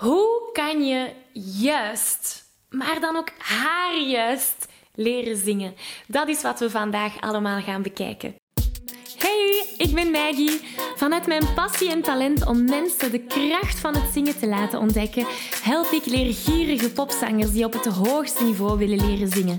Hoe kan je juist, maar dan ook haar juist, leren zingen? Dat is wat we vandaag allemaal gaan bekijken. Hey, ik ben Maggie. Vanuit mijn passie en talent om mensen de kracht van het zingen te laten ontdekken, help ik leergierige popzangers die op het hoogste niveau willen leren zingen.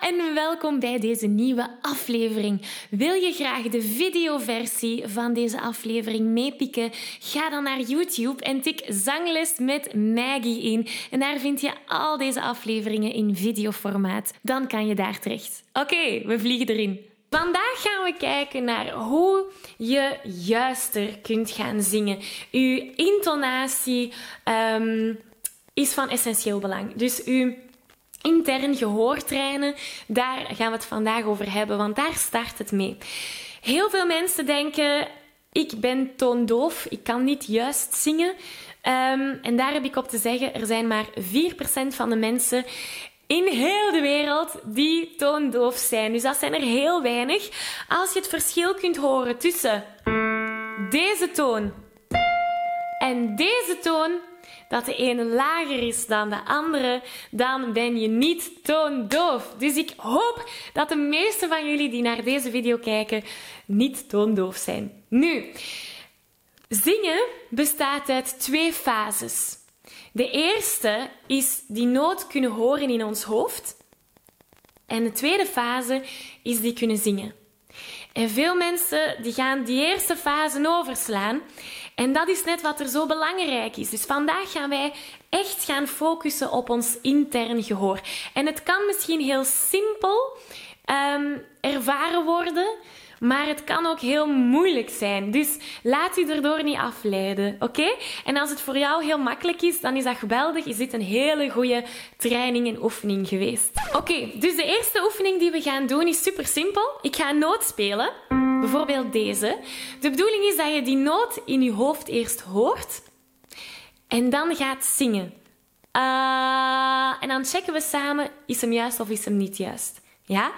en welkom bij deze nieuwe aflevering. Wil je graag de videoversie van deze aflevering meepikken? Ga dan naar YouTube en tik Zangles met Maggie in. En daar vind je al deze afleveringen in videoformaat. Dan kan je daar terecht. Oké, we vliegen erin. Vandaag gaan we kijken naar hoe je juister kunt gaan zingen. Uw intonatie um, is van essentieel belang. Dus uw intern gehoor trainen, daar gaan we het vandaag over hebben, want daar start het mee. Heel veel mensen denken: ik ben toondoof, ik kan niet juist zingen. Um, en daar heb ik op te zeggen: er zijn maar 4% van de mensen in heel de wereld die toondoof zijn. Dus dat zijn er heel weinig. Als je het verschil kunt horen tussen deze toon en deze toon, dat de ene lager is dan de andere, dan ben je niet toondoof. Dus ik hoop dat de meeste van jullie die naar deze video kijken niet toondoof zijn. Nu, zingen bestaat uit twee fases. De eerste is die noot kunnen horen in ons hoofd. En de tweede fase is die kunnen zingen. En veel mensen die gaan die eerste fase overslaan. En dat is net wat er zo belangrijk is. Dus vandaag gaan wij echt gaan focussen op ons intern gehoor. En het kan misschien heel simpel um, ervaren worden, maar het kan ook heel moeilijk zijn. Dus laat u erdoor niet afleiden, oké? En als het voor jou heel makkelijk is, dan is dat geweldig. Is dit een hele goede training en oefening geweest. Oké, dus de eerste oefening die we gaan doen is super simpel. Ik ga een noot spelen. Bijvoorbeeld deze. De bedoeling is dat je die noot in je hoofd eerst hoort en dan gaat zingen. Uh, en dan checken we samen, is hem juist of is hem niet juist? Ja?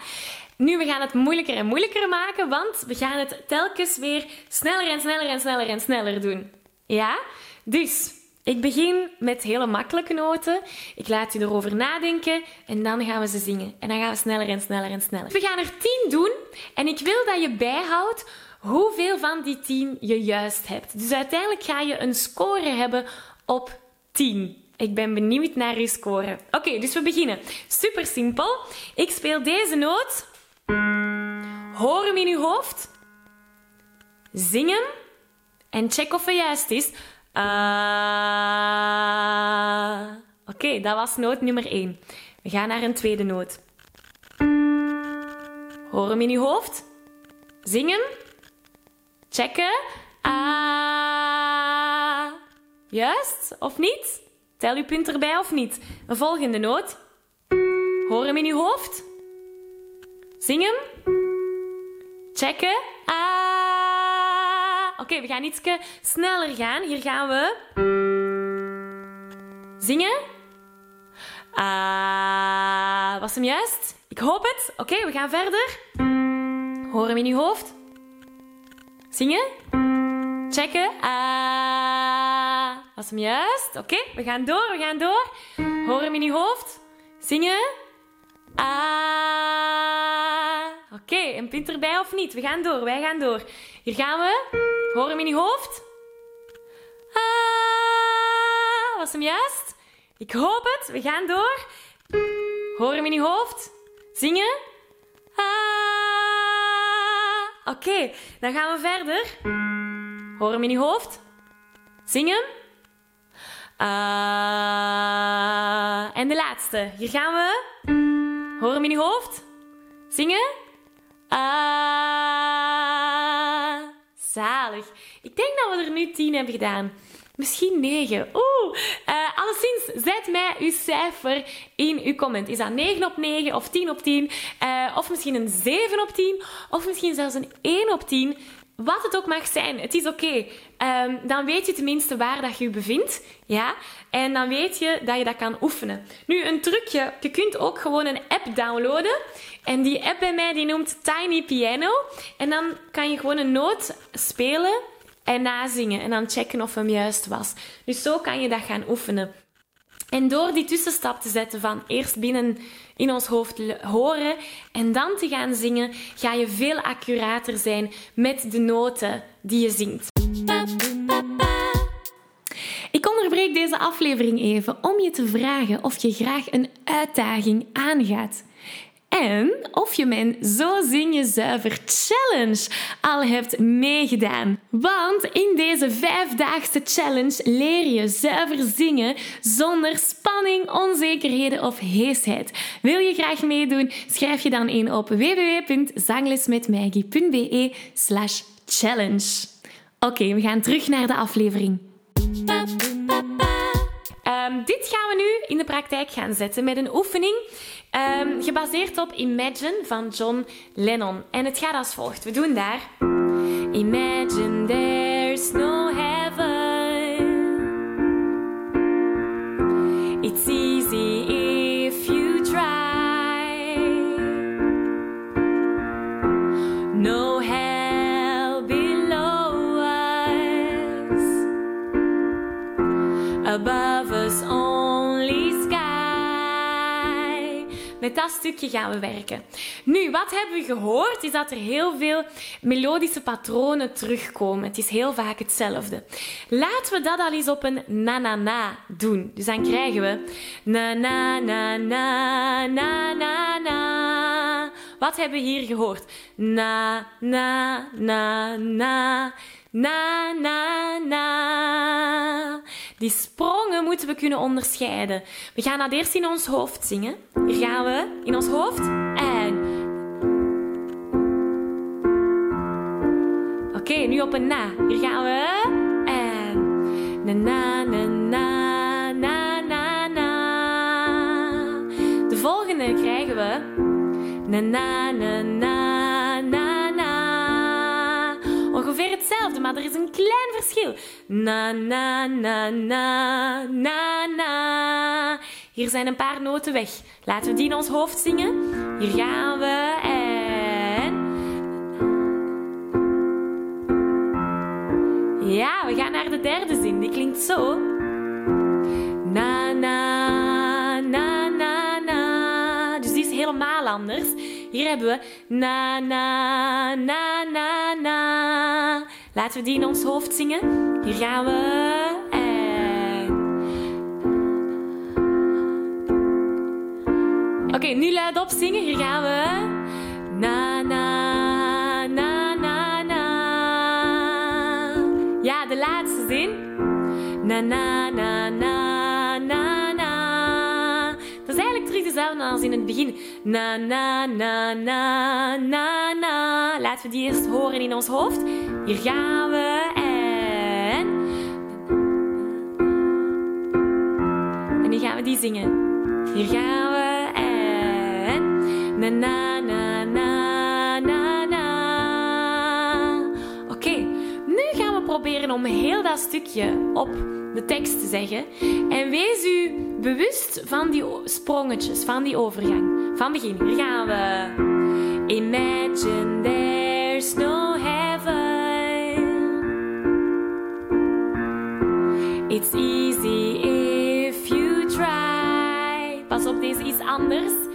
Nu, we gaan het moeilijker en moeilijker maken, want we gaan het telkens weer sneller en sneller en sneller en sneller doen. Ja? Dus, ik begin met hele makkelijke noten. Ik laat u erover nadenken en dan gaan we ze zingen. En dan gaan we sneller en sneller en sneller. We gaan er tien doen en ik wil dat je bijhoudt hoeveel van die tien je juist hebt. Dus uiteindelijk ga je een score hebben op 10. Ik ben benieuwd naar uw score. Oké, dus we beginnen. Super simpel. Ik speel deze noot. Hoor hem in uw hoofd. Zing hem. En check of het juist is. Uh... Oké, dat was noot nummer 1. We gaan naar een tweede noot. Hoor hem in uw hoofd. Zing hem. Checken. Ah. Juist of niet? Tel uw punt erbij of niet? Een volgende noot. Hoor hem in uw hoofd. Zing hem. Checken. Ah. Oké, we gaan iets sneller gaan. Hier gaan we. Zingen. Ah. Was hem juist? Ik hoop het. Oké, we gaan verder. Hoor hem in uw hoofd. Zingen. Checken. Ah. Was hem juist? Oké, we gaan door, we gaan door. Hoor hem in uw hoofd. Zingen. Ah. Oké, een punt erbij of niet? We gaan door, wij gaan door. Hier gaan we. Hoor hem in je hoofd. Ah. Was hem juist? Ik hoop het. We gaan door. Hoor hem in je hoofd. Zingen. Ah. Oké, dan gaan we verder. Hoor hem in je hoofd. Zingen. Uh, en de laatste. Hier gaan we. Hoor hem in je hoofd. Zingen? Ah, zalig. Ik denk dat we er nu tien hebben gedaan. Misschien negen. Oeh. Uh, alleszins, zet mij uw cijfer in uw comment. Is dat 9 op 9 of 10 op 10? Uh, of misschien een 7 op 10? Of misschien zelfs een 1 op 10? Wat het ook mag zijn, het is oké. Okay. Um, dan weet je tenminste waar dat je je bevindt. Ja? En dan weet je dat je dat kan oefenen. Nu, een trucje. Je kunt ook gewoon een app downloaden. En die app bij mij die noemt Tiny Piano. En dan kan je gewoon een noot spelen en nazingen. En dan checken of hem juist was. Dus zo kan je dat gaan oefenen. En door die tussenstap te zetten van eerst binnen in ons hoofd horen en dan te gaan zingen, ga je veel accurater zijn met de noten die je zingt. Ik onderbreek deze aflevering even om je te vragen of je graag een uitdaging aangaat. En of je mijn Zo Zing Je Zuiver Challenge al hebt meegedaan. Want in deze vijfdaagse challenge leer je zuiver zingen zonder spanning, onzekerheden of heesheid. Wil je graag meedoen? Schrijf je dan in op www.zanglesmetmaggie.be slash challenge. Oké, we gaan terug naar de aflevering. Dit gaan we nu in de praktijk gaan zetten met een oefening um, gebaseerd op Imagine van John Lennon. En het gaat als volgt. We doen daar Imagine there's no Met dat stukje gaan we werken. Nu, wat hebben we gehoord? Is dat er heel veel melodische patronen terugkomen. Het is heel vaak hetzelfde. Laten we dat al eens op een na-na-na doen. Dus dan krijgen we na-na-na-na-na-na-na. Wat hebben we hier gehoord? Na, na, na, na. Na, na, na. Die sprongen moeten we kunnen onderscheiden. We gaan dat eerst in ons hoofd zingen. Hier gaan we in ons hoofd. En. Oké, nu op een na. Hier gaan we. En. Na, na, na, na, na, na. De volgende krijgen we. Na, na, na, na, maar er is een klein verschil. Na, na, na, na, na, na. Hier zijn een paar noten weg. Laten we die in ons hoofd zingen. Hier gaan we en... Ja, we gaan naar de derde zin. Die klinkt zo. Na, na, na, na, na. Dus die is helemaal anders. Hier hebben we na, na, na, na, na. Laten we die in ons hoofd zingen. Hier gaan we en... Oké, nu luid op zingen. Hier gaan we. Na, na, na, na, na. Ja, de laatste zin. Na, na, na, als in het begin. Na, na, na, na, na, na. Laten we die eerst horen in ons hoofd. Hier gaan we en... En nu gaan we die zingen. Hier gaan we en... Na, na, na, na, na, na. Oké, nu gaan we proberen om heel dat stukje op de tekst te zeggen. En wees u bewust van die sprongetjes, van die overgang. Van begin. Hier gaan we. Imagine there's no heaven. It's easy if you try. Pas op, deze is anders.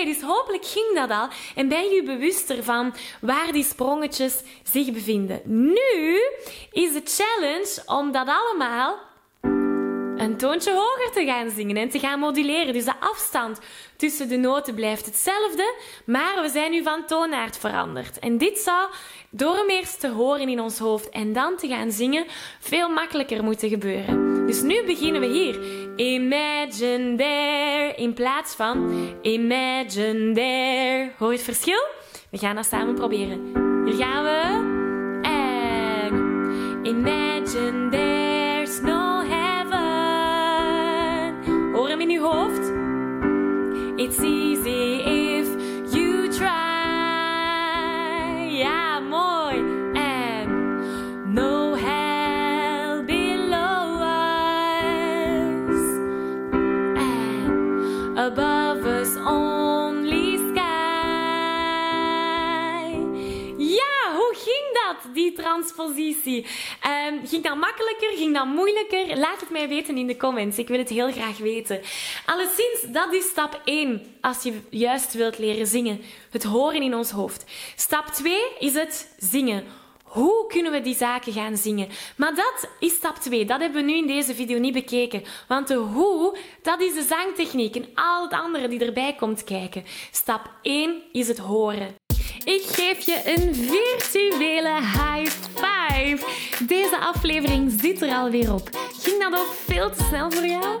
Okay, dus hopelijk ging dat al. En ben je bewuster van waar die sprongetjes zich bevinden. Nu is de challenge om dat allemaal een toontje hoger te gaan zingen en te gaan moduleren. Dus de afstand tussen de noten blijft hetzelfde, maar we zijn nu van toonaard veranderd. En dit zou door hem eerst te horen in ons hoofd en dan te gaan zingen veel makkelijker moeten gebeuren. Dus nu beginnen we hier. Imagine there in plaats van imagine there. Hoor je het verschil? We gaan dat samen proberen. Hier gaan we. En imagine there's no heaven. Hoor hem in uw hoofd. It's above us only sky. Ja, hoe ging dat, die transpositie? Ehm, ging dat makkelijker? Ging dat moeilijker? Laat het mij weten in de comments. Ik wil het heel graag weten. Alleszins, dat is stap 1 als je juist wilt leren zingen. Het horen in ons hoofd. Stap 2 is het zingen. Hoe kunnen we die zaken gaan zingen? Maar dat is stap 2. Dat hebben we nu in deze video niet bekeken. Want de hoe, dat is de zangtechniek en al het andere die erbij komt kijken. Stap 1 is het horen. Ik geef je een virtuele high five. Deze aflevering zit er alweer op. Ging dat ook veel te snel voor jou?